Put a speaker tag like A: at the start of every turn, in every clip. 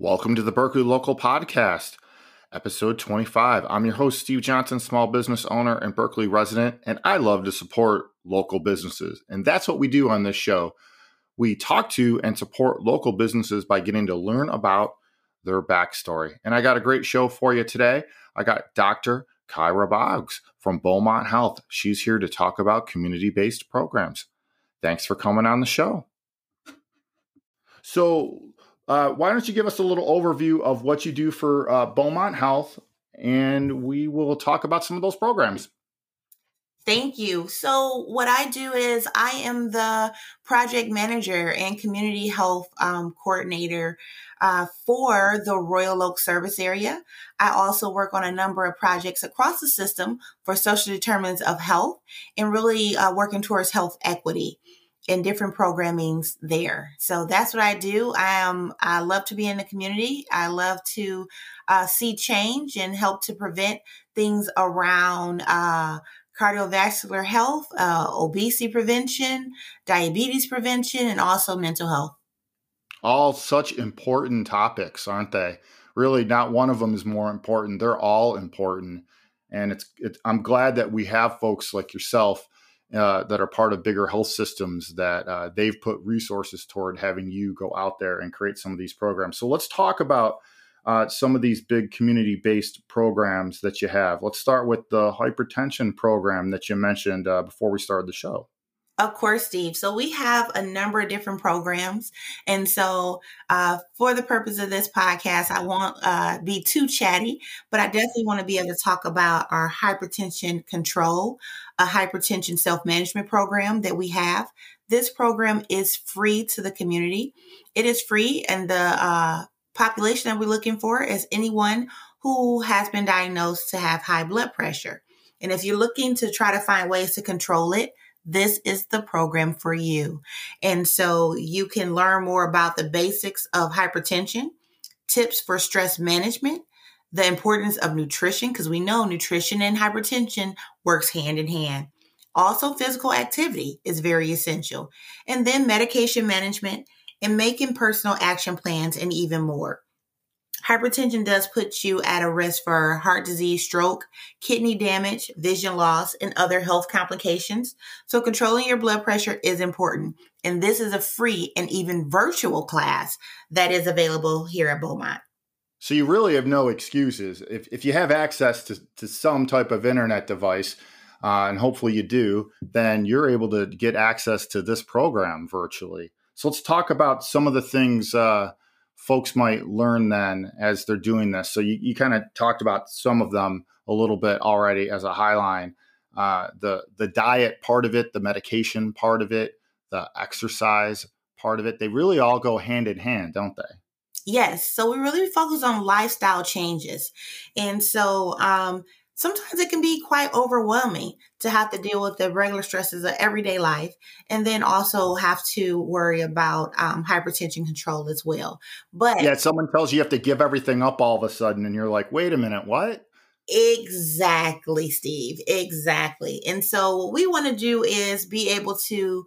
A: Welcome to the Berkley Local Podcast, episode 25. I'm your host, Steve Johnson, small business owner and Berkley resident, and I love to support local businesses. And that's what we do on this show. We talk to and support local businesses by getting to learn about their backstory. And I got a great show for you today. I got Dr. Kyra Boggs from Beaumont Health. She's here to talk about community based programs. Thanks for coming on the show. So, uh, why don't you give us a little overview of what you do for uh, Beaumont Health, and we will talk about some of those programs.
B: Thank you. So, what I do is I am the project manager and community health um, coordinator uh, for the Royal Oak service area. I also work on a number of projects across the system for social determinants of health and really uh, working towards health equity and different programmings there. So that's what I do. I am I love to be in the community. I love to uh, see change and help to prevent things around uh, cardiovascular health, uh, obesity prevention, diabetes prevention, and also mental health.
A: All such important topics, aren't they? Really, not one of them is more important. They're all important, and it's, it's I'm glad that we have folks like yourself uh, that are part of bigger health systems that uh, they've put resources toward having you go out there and create some of these programs. So let's talk about uh, some of these big community based programs that you have. Let's start with the hypertension program that you mentioned uh, before we started the show.
B: Of course, Steve. So we have a number of different programs. And so, uh, for the purpose of this podcast, I won't uh, be too chatty, but I definitely want to be able to talk about our hypertension control, a hypertension self management program that we have. This program is free to the community. It is free, and the uh, population that we're looking for is anyone who has been diagnosed to have high blood pressure. And if you're looking to try to find ways to control it, this is the program for you. And so you can learn more about the basics of hypertension, tips for stress management, the importance of nutrition, because we know nutrition and hypertension works hand in hand. Also, physical activity is very essential. And then medication management and making personal action plans and even more. Hypertension does put you at a risk for heart disease, stroke, kidney damage, vision loss, and other health complications. So controlling your blood pressure is important. And this is a free and even virtual class that is available here at Beaumont.
A: So you really have no excuses. If, if you have access to, to some type of internet device, uh, and hopefully you do, then you're able to get access to this program virtually. So let's talk about some of the things uh, folks might learn then as they're doing this. So you, you kind of talked about some of them a little bit already as a highline. Uh, the the diet part of it, the medication part of it, the exercise part of it, they really all go hand in hand, don't they?
B: Yes. So we really focus on lifestyle changes. And so um, sometimes it can be quite overwhelming to have to deal with the regular stresses of everyday life and then also have to worry about um, hypertension control as well. But
A: yeah someone tells you you have to give everything up all of a sudden and you're like wait a minute what?
B: Exactly steve exactly. And so what we want to do is be able to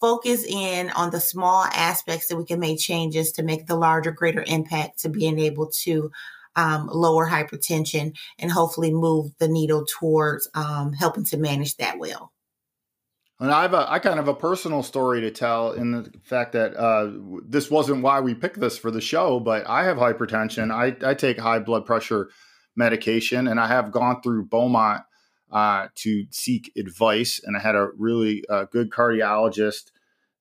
B: focus in on the small aspects that we can make changes to make the larger greater impact to being able to um, lower hypertension and hopefully move the needle towards um, helping to manage that well.
A: And I have a, I kind of a personal story to tell in the fact that uh, this wasn't why we picked this for the show, but I have hypertension. I, I take high blood pressure medication, and I have gone through Beaumont uh, to seek advice. And I had a really uh, good cardiologist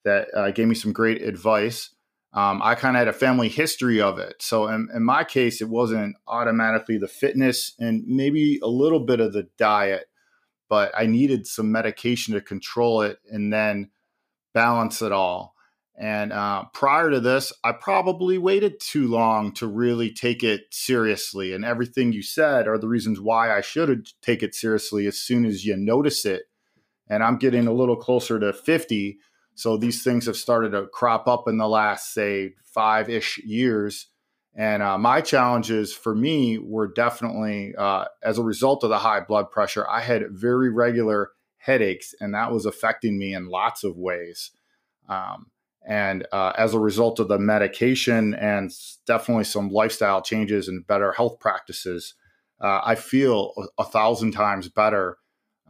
A: that uh, gave me some great advice um, I kind of had a family history of it. So in, in, my case, it wasn't automatically the fitness and maybe a little bit of the diet, but I needed some medication to control it and then balance it all. And uh, prior to this, I probably waited too long to really take it seriously. And everything you said are the reasons why I should take it seriously as soon as you notice it. And I'm getting a little closer to 50 so these things have started to crop up in the last, say, five ish years. And uh, my challenges for me were definitely uh, as a result of the high blood pressure. I had very regular headaches, and that was affecting me in lots of ways. Um, And uh, as a result of the medication and definitely some lifestyle changes and better health practices, uh, I feel a, a, thousand times better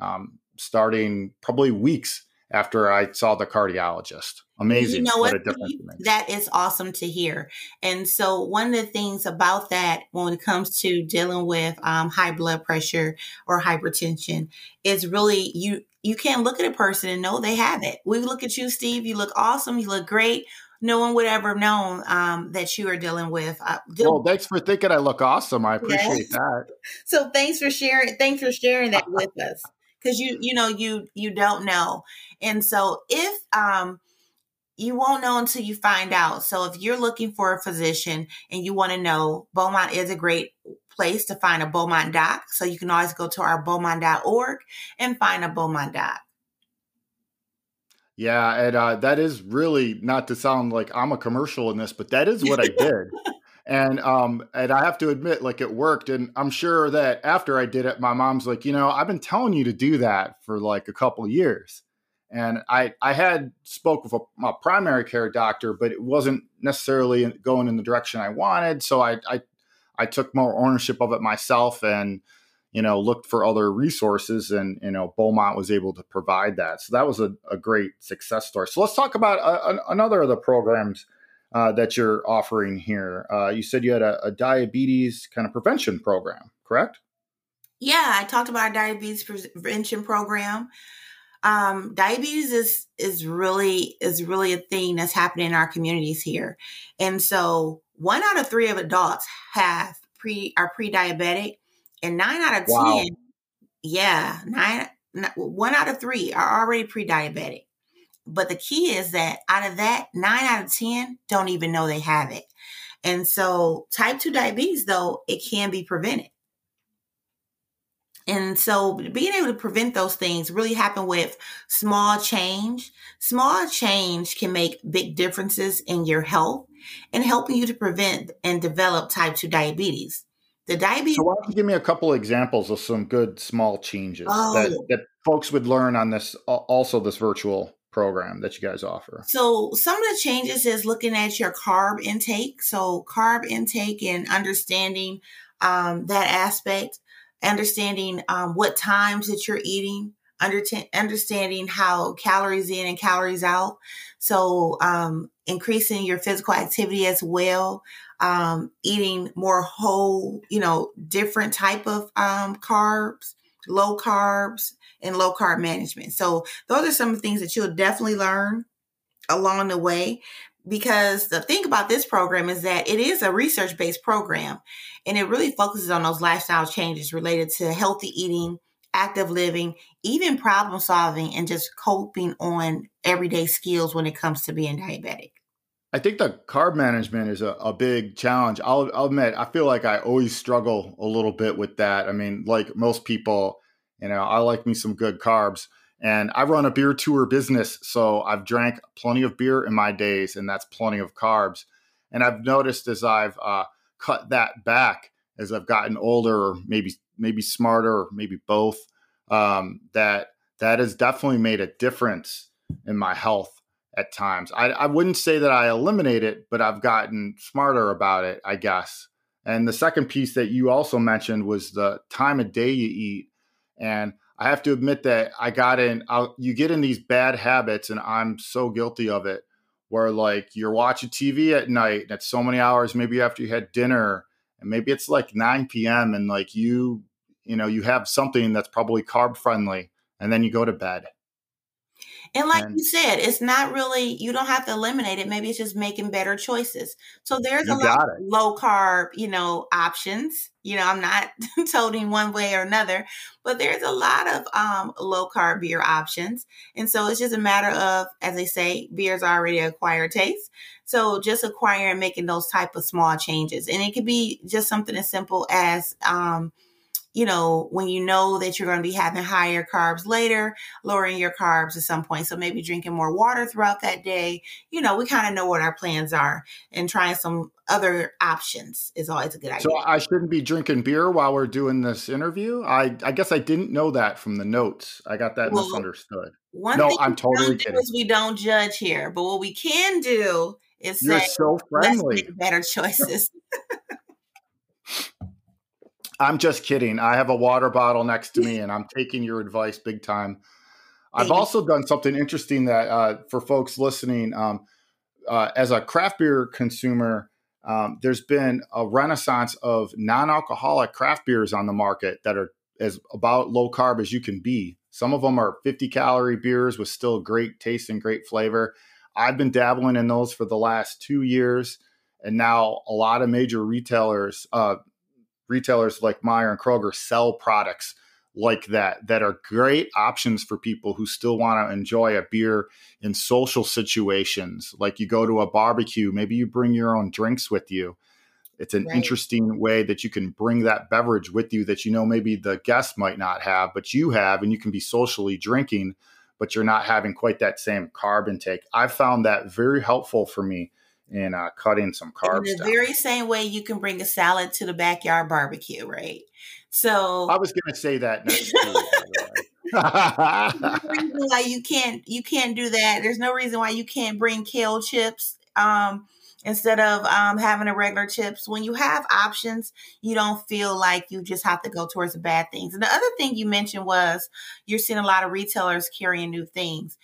A: um, starting probably weeks after I saw the cardiologist. Amazing.
B: You know what? what that is awesome to hear. And so, one of the things about that when it comes to dealing with um, high blood pressure or hypertension is really you you can't look at a person and know they have it. We look at you, Steve. You look awesome. You look great. No one would ever known um, that you are dealing with. Uh,
A: deal- well, thanks for thinking I look awesome. I appreciate yes. that.
B: So thanks for sharing. Thanks for sharing that with us because you you know you you don't know, and so if um you won't know until you find out. So if you're looking for a physician and you want to know, Beaumont is a great place to find a Beaumont doc. So you can always go to our beaumont.org and find a Beaumont doc.
A: Yeah, and uh, that is really not to sound like I'm a commercial in this, but that is what I did. And um, and I have to admit, like it worked. And I'm sure that after I did it, my mom's like, you know, I've been telling you to do that for like a couple years. And I I had spoke with a, a primary care doctor, but it wasn't necessarily going in the direction I wanted. So I I I took more ownership of it myself and you know looked for other resources and you know Beaumont was able to provide that. So that was a, a great success story. So let's talk about a, a, another of the programs uh, that you're offering here. Uh, you said you had a, diabetes kind of prevention program, correct?
B: Yeah, I talked about our diabetes prevention program. Um, diabetes is is really is really a thing that's happening in our communities here, and so one out of three of adults have pre are pre-diabetic, and nine out of wow. ten, yeah, nine one out of three are already pre-diabetic. But the key is that out of that, nine out of ten don't even know they have it. And so type 2 diabetes, though, it can be prevented. And so being able to prevent those things really happen with small change. Small change can make big differences in your health and helping you to prevent and develop type 2 diabetes. The diabetes.
A: So, why don't you give me a couple of examples of some good small changes oh. that, that folks would learn on this, also this virtual program that you guys offer?
B: So, some of the changes is looking at your carb intake. So, carb intake and understanding um, that aspect understanding um, what times that you're eating, under understanding how calories in and calories out. So, um, increasing your physical activity as well, um, eating more whole, you know, different type of um, carbs, low carbs, and low carb management. So, those are some of the things that you'll definitely learn along the way because the thing about this program is that it is a research based program and it really focuses on those lifestyle changes related to healthy eating, active living, even problem solving, and just coping on everyday skills when it comes to being diabetic.
A: I think the carb management is a, a big challenge. I'll, I'll admit, I feel like I always struggle a little bit with that. I mean, like most people, you know, I like me some good carbs and I run a beer tour business, so I've drank plenty of beer in my days, and that's plenty of carbs. And I've noticed as I've uh, cut that back, as I've gotten older, or maybe maybe smarter, or maybe both, um, that that has definitely made a difference in my health at times. I, I wouldn't say that I eliminate it, but I've gotten smarter about it, I guess. And the second piece that you also mentioned was the time of day you eat. And I have to admit that I got in. I'll, you get in these bad habits, and I'm so guilty of it. Where like you're watching TV at night, and it's so many hours, maybe after you had dinner, and maybe it's like 9 p.m. and like you, you know, you have something that's probably carb friendly, and then you go to bed.
B: And like and, you said, it's not really, you don't have to eliminate it. Maybe it's just making better choices. So there's a lot of low carb, you know, options. You know, I'm not toting one way or another, but there's a lot of um, low carb beer options. And so it's just a matter of, as they say, beer's already acquired taste. So just acquiring, making those type of small changes. And it could be just something as simple as, um, you know, when you know that you're going to be having higher carbs later, lowering your carbs at some point. So maybe drinking more water throughout that day. You know, we kind of know what our plans are and trying some other options is always a good idea.
A: So I shouldn't be drinking beer while we're doing this interview. I, I guess I didn't know that from the notes. I got that well, misunderstood.
B: One no, I'm totally kidding. We don't judge here, but what we can do is You're say, so friendly. better choices.
A: I'm just kidding. I have a water bottle next to me, and I'm taking your advice big time. I've also done something interesting that uh, for folks listening, um, uh, as a craft beer consumer, um, there's been a renaissance of non-alcoholic craft beers on the market that are as about low carb as you can be. Some of them are 50 calorie beers with still great taste and great flavor. I've been dabbling in those for the last two years, and now a lot of major retailers, uh, retailers like Meijer and Kroger sell products like that that are great options for people who still want to enjoy a beer in social situations. Like you go to a barbecue maybe you bring your own drinks with you. It's an right. interesting way that you can bring that beverage with you that you know maybe the guest might not have but you have and you can be socially drinking but you're not having quite that same carb intake. I've found that very helpful for me and uh, cutting some carbs.
B: In the down. very same way you can bring a salad to the backyard barbecue, right? So
A: I was going to say that next.
B: why you can't you can't do that. There's no reason why you can't bring kale chips um, instead of um, having a regular chips. When you have options, you don't feel like you just have to go towards the bad things. And the other thing you mentioned was you're seeing a lot of retailers carrying new things.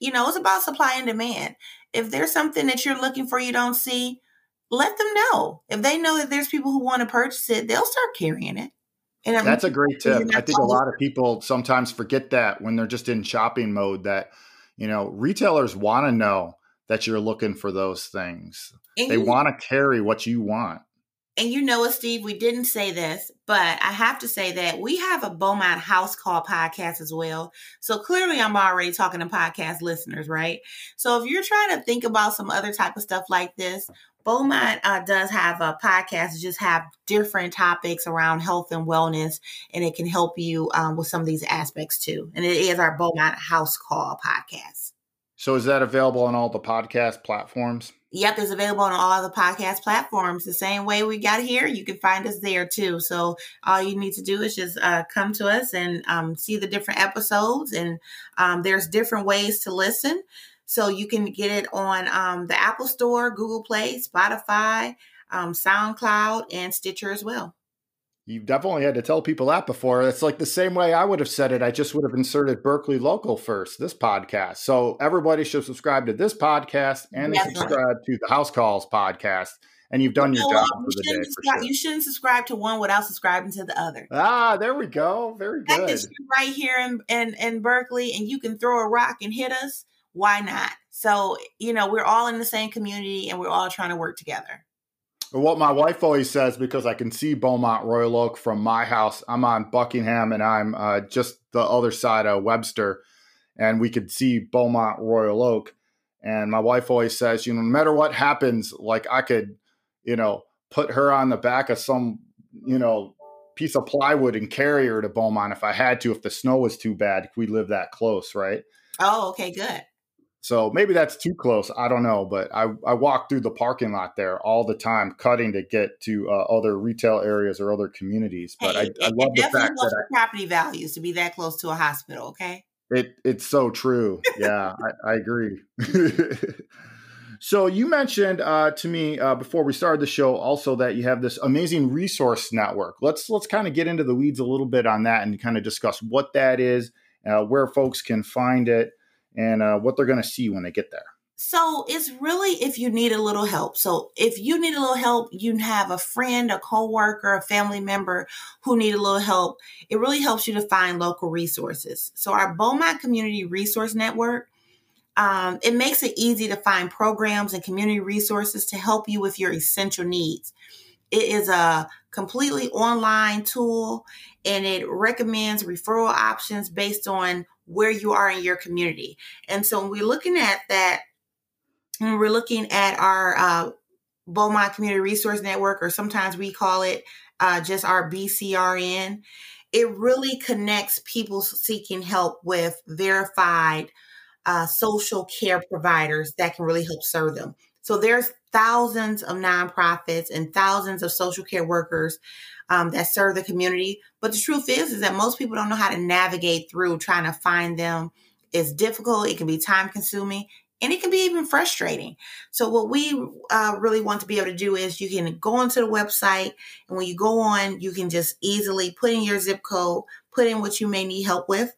B: You know, it's about supply and demand if there's something that you're looking for you don't see, let them know. If they know that there's people who want to purchase it, they'll start carrying it.
A: And that's a great tip. I think a lot of people sometimes forget that when they're just in shopping mode that, you know, retailers want to know that you're looking for those things. And they want to carry what you want
B: and you know what, Steve, we didn't say this, but I have to say that we have a Beaumont House Call podcast as well. So clearly, I'm already talking to podcast listeners, right? So if you're trying to think about some other type of stuff like this, Beaumont uh, does have a podcast, just have different topics around health and wellness, and it can help you um, with some of these aspects too. And it is our Beaumont House Call podcast.
A: So is that available on all the podcast platforms?
B: Yep, it's available on all the podcast platforms. The same way we got here, you can find us there too. So all you need to do is just uh, come to us and um, see the different episodes, and um, there's different ways to listen. So you can get it on um, the Apple Store, Google Play, Spotify, um, SoundCloud, and Stitcher as well
A: you definitely had to tell people that before. It's like the same way I would have said it. I just would have inserted Berkley Local first, this podcast. So everybody should subscribe to this podcast and yes, subscribe to the House Calls podcast. And you've done you your job for the day. For
B: sure. You shouldn't subscribe to one without subscribing to the other.
A: Ah, there we go. Very good.
B: Right here in, in, in Berkley, and you can throw a rock and hit us. Why not? So, you know, we're all in the same community and we're all trying to work together.
A: What my wife always says, because I can see Beaumont Royal Oak from my house, I'm on Buckingham and I'm uh, just the other side of Webster, and we could see Beaumont Royal Oak. And my wife always says, you know, no matter what happens, like I could, you know, put her on the back of some, you know, piece of plywood and carry her to Beaumont if I had to, if the snow was too bad, we live that close, right?
B: Oh, okay, good.
A: So maybe that's too close. I don't know, but I, I walk through the parking lot there all the time, cutting to get to uh, other retail areas or other communities. But hey, I, I love the fact that
B: I, property values to be that close to a hospital. Okay,
A: it it's so true. Yeah, I, I, agree. so you mentioned uh, to me uh, before we started the show also that you have this amazing resource network. Let's let's kind of get into the weeds a little bit on that and kind of discuss what that is, uh, where folks can find it and uh, what they're going to see when they get there.
B: So it's really if you need a little help. So if you need a little help, you have a friend, a coworker, a family member who need a little help. It really helps you to find local resources. So our Beaumont Community Resource Network, um, it makes it easy to find programs and community resources to help you with your essential needs. It is a completely online tool and it recommends referral options based on where you are in your community. And so when we're looking at that, when we're looking at our uh, Beaumont Community Resource Network, or sometimes we call it uh, just our BCRN, it really connects people seeking help with verified uh, social care providers that can really help serve them. So there's thousands of nonprofits and thousands of social care workers um, that serve the community. But the truth is, is that most people don't know how to navigate through trying to find them. It's difficult. It can be time consuming and it can be even frustrating. So what we uh, really want to be able to do is you can go onto the website and when you go on, you can just easily put in your zip code, put in what you may need help with.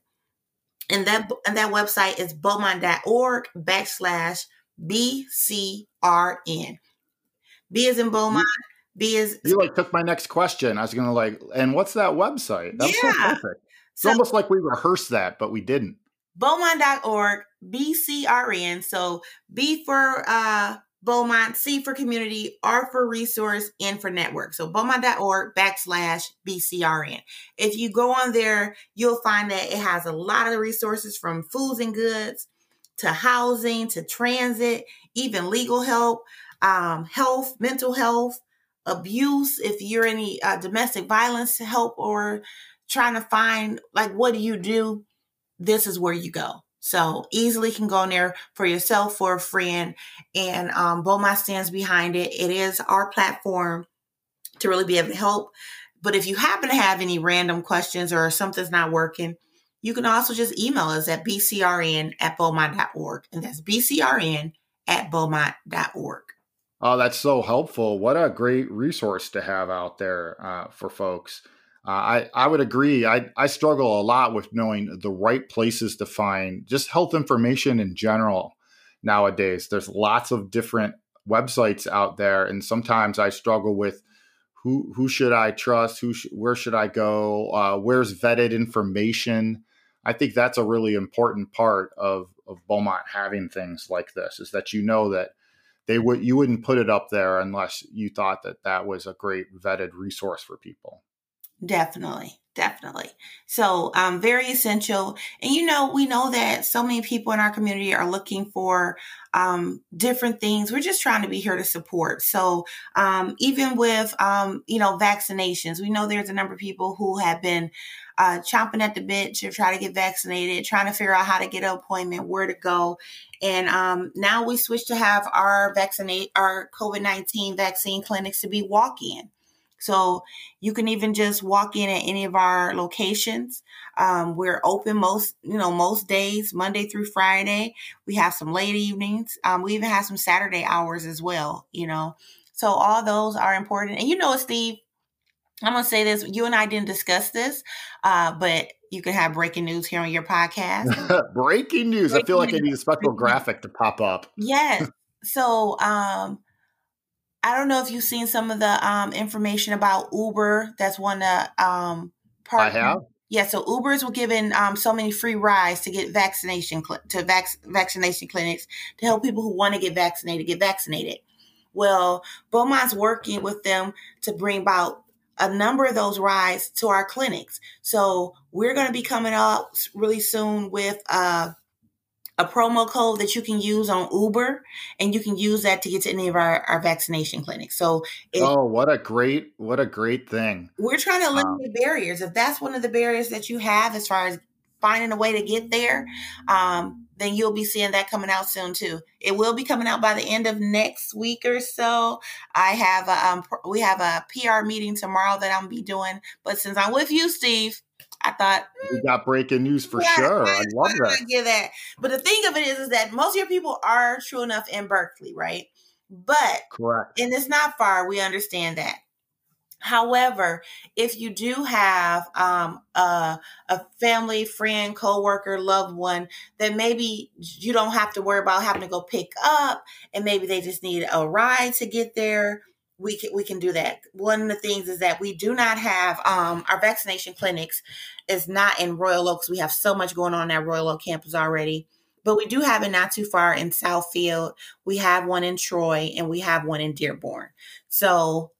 B: And that, and that website is beaumont.org backslash BCRN. B is in Beaumont. B is
A: you like took my next question. I was gonna like, and what's that website? That's yeah. so perfect. It's so, almost like we rehearsed that, but we didn't.
B: Beaumont.org, BCRN. So B for uh Beaumont, C for community, R for resource, N for network. So beaumont.org backslash BCRN. If you go on there, you'll find that it has a lot of resources from foods and goods to housing to transit, even legal help, um, health, mental health, abuse. If you're any uh, domestic violence help or trying to find like what do you do, this is where you go. So easily can go in there for yourself, for a friend, and um, Beaumont stands behind it. It is our platform to really be able to help. But if you happen to have any random questions or something's not working, you can also just email us at bcrn at beaumont.org. And that's bcrn at beaumont.org.
A: Oh, that's so helpful. What a great resource to have out there uh, for folks. Uh, I, I would agree. I, I struggle a lot with knowing the right places to find just health information in general nowadays. There's lots of different websites out there, and sometimes I struggle with who who should I trust? Who sh- where should I go? Uh, where's vetted information? I think that's a really important part of of Beaumont having things like this is that you know that they would you wouldn't put it up there unless you thought that that was a great vetted resource for people.
B: Definitely. Definitely. So, um, very essential. And you know, we know that so many people in our community are looking for um, different things. We're just trying to be here to support. So, um, even with, um, you know, vaccinations, we know there's a number of people who have been uh, chomping at the bit to try to get vaccinated, trying to figure out how to get an appointment, where to go. And um, now we switched to have our vaccinate our COVID nineteen vaccine clinics to be walk in. So you can even just walk in at any of our locations. Um, we're open most, you know, most days, Monday through Friday. We have some late evenings. Um, we even have some Saturday hours as well, you know. So all those are important. And you know, Steve, I'm gonna say this. You and I didn't discuss this, uh, but you can have breaking news here on your podcast.
A: breaking news. Breaking I feel like news. I need a special graphic to pop up.
B: Yes. So um I don't know if you've seen some of the um, information about Uber. That's one of um,
A: part. I have.
B: Yeah, so Ubers were given um, so many free rides to get vaccination cl- to vac- vaccination clinics to help people who want to get vaccinated get vaccinated. Well, Beaumont's working with them to bring about a number of those rides to our clinics. So we're going to be coming up really soon with uh, a promo code that you can use on Uber, and you can use that to get to any of our, our vaccination clinics. So,
A: if, oh, what a great, what a great thing!
B: We're trying to eliminate barriers. If that's one of the barriers that you have as far as finding a way to get there, um, then you'll be seeing that coming out soon too. It will be coming out by the end of next week or so. I have a, um, we have a PR meeting tomorrow that I'm be doing, but since I'm with you, Steve, I thought
A: we hmm, got breaking news for yeah, sure. I love that.
B: I Get that. But the thing of it is, is that most of your people are true enough in Berkley, right? But
A: correct,
B: and it's not far. We understand that. However, if you do have um, a, a family, friend, coworker, loved one that maybe you don't have to worry about having to go pick up, and maybe they just need a ride to get there, we can we can do that. One of the things is that we do not have um, our vaccination clinics is not in Royal Oak because we have so much going on at Royal Oak campus already. But we do have it not too far in Southfield. We have one in Troy and we have one in Dearborn. So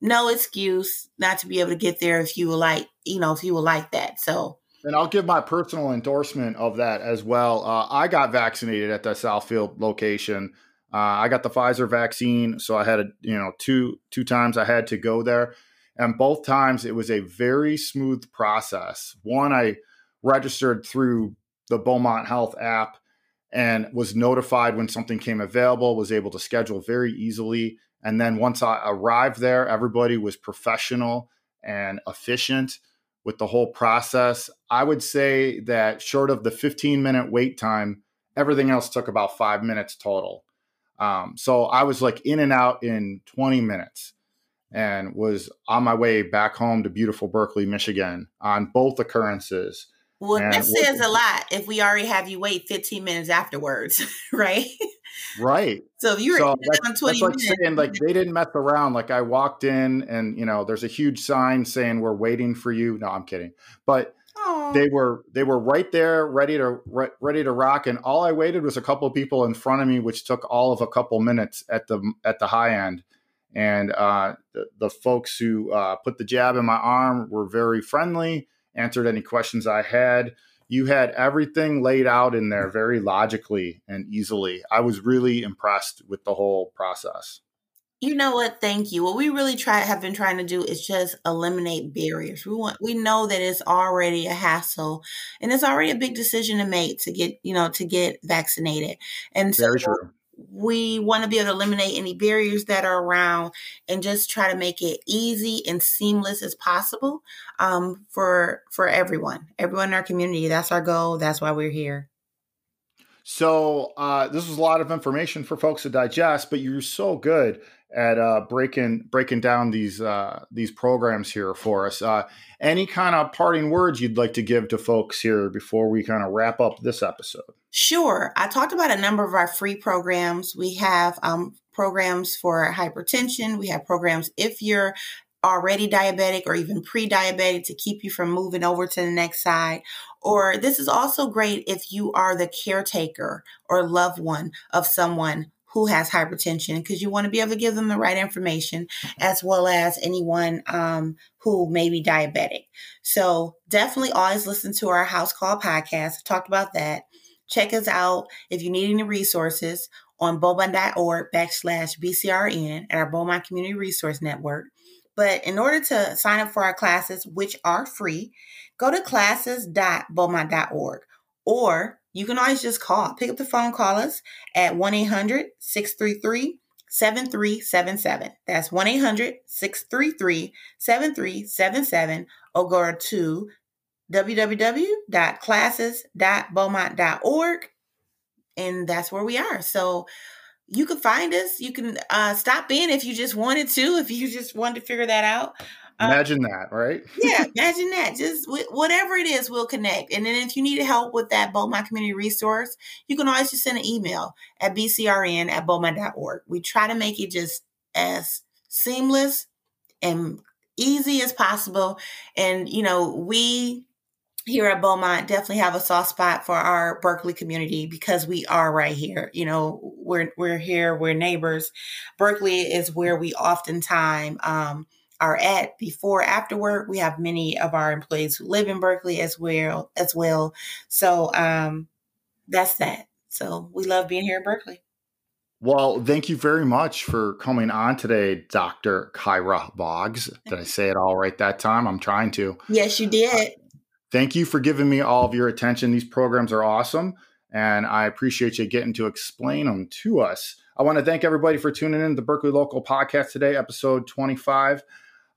B: no excuse not to be able to get there if you would like, you know, if you would like that. So
A: and I'll give my personal endorsement of that as well. Uh, I got vaccinated at the Southfield location. Uh, I got the Pfizer vaccine, so I had a you know two two times I had to go there, And both times it was a very smooth process. One, I registered through the Beaumont Health app and was notified when something came available, was able to schedule very easily. And then once I arrived there, everybody was professional and efficient with the whole process. I would say that short of the 15 minute wait time, everything else took about five minutes total. Um, so I was like in and out in 20 minutes and was on my way back home to beautiful Berkley, Michigan on both occurrences.
B: Well, and that says a lot if we already have you wait 15 minutes afterwards, right?
A: Right.
B: So if you were
A: so
B: that's, 20
A: that's like minutes. saying like they didn't mess around. Like I walked in and you know there's a huge sign saying we're waiting for you. No, I'm kidding. But Aww. they were they were right there ready to re- ready to rock and all I waited was a couple of people in front of me which took all of a couple minutes at the at the high end and uh, the, the, folks who uh, put the jab in my arm were very friendly, answered any questions I had. You had everything laid out in there very logically and easily. I was really impressed with the whole process.
B: You know what? Thank you. What we really try have been trying to do is just eliminate barriers. We want we know that it's already a hassle and it's already a big decision to make to get, you know, to get vaccinated. And so Very true we want to be able to eliminate any barriers that are around and just try to make it easy and seamless as possible um, for for everyone everyone in our community that's our goal that's why we're here
A: so uh, this was a lot of information for folks to digest but you're so good at uh, breaking breaking down these uh, these programs here for us. Uh, any kind of parting words you'd like to give to folks here before we kind of wrap up this episode?
B: Sure. I talked about a number of our free programs. We have um, programs for hypertension. We have programs if you're already diabetic or even pre-diabetic to keep you from moving over to the next side. Or this is also great if you are the caretaker or loved one of someone who has hypertension because you want to be able to give them the right information as well as anyone um, who may be diabetic. So definitely always listen to our house call podcast. I talked about that. Check us out if you need any resources on beaumont.org backslash BCRN at our Beaumont Community Resource Network. But in order to sign up for our classes, which are free, go to classes.beaumont.org or you can always just call, pick up the phone, call us at 1 800 633 7377. That's 1 800 633 7377 or go to www.classes.beaumont.org and that's where we are. So you can find us. You can uh, stop in if you just wanted to, if you just wanted to figure that out.
A: Uh, imagine that, right?
B: yeah, imagine that. Just whatever it is, we'll connect. And then if you need help with that Beaumont Community Resource, you can always just send an email at bcrn at beaumont.org. We try to make it just as seamless and easy as possible. And, you know, we here at Beaumont definitely have a soft spot for our Berkley community because we are right here. You know, we're we're here, we're neighbors. Berkley is where we oftentimes um, are at before after work. We have many of our employees who live in Berkley as well as well. So um, that's that. So we love being here at Berkley.
A: Well, thank you very much for coming on today, Dr. Kyra Boggs. Did I say it all right that time? I'm trying to.
B: Yes, you did.
A: Thank you for giving me all of your attention. These programs are awesome, and I appreciate you getting to explain them to us. I want to thank everybody for tuning in to the Berkley Local Podcast today, episode 25.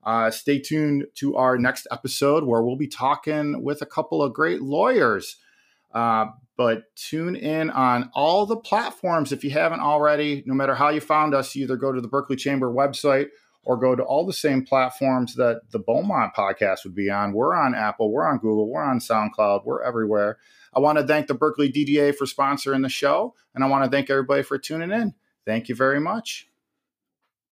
A: Uh, stay tuned to our next episode where we'll be talking with a couple of great lawyers. Uh, but tune in on all the platforms if you haven't already. No matter how you found us, you either go to the Berkley Chamber website or go to all the same platforms that the Beaumont podcast would be on. We're on Apple, we're on Google, we're on SoundCloud, we're everywhere. I want to thank the Berkley DDA for sponsoring the show, and I want to thank everybody for tuning in. Thank you very much.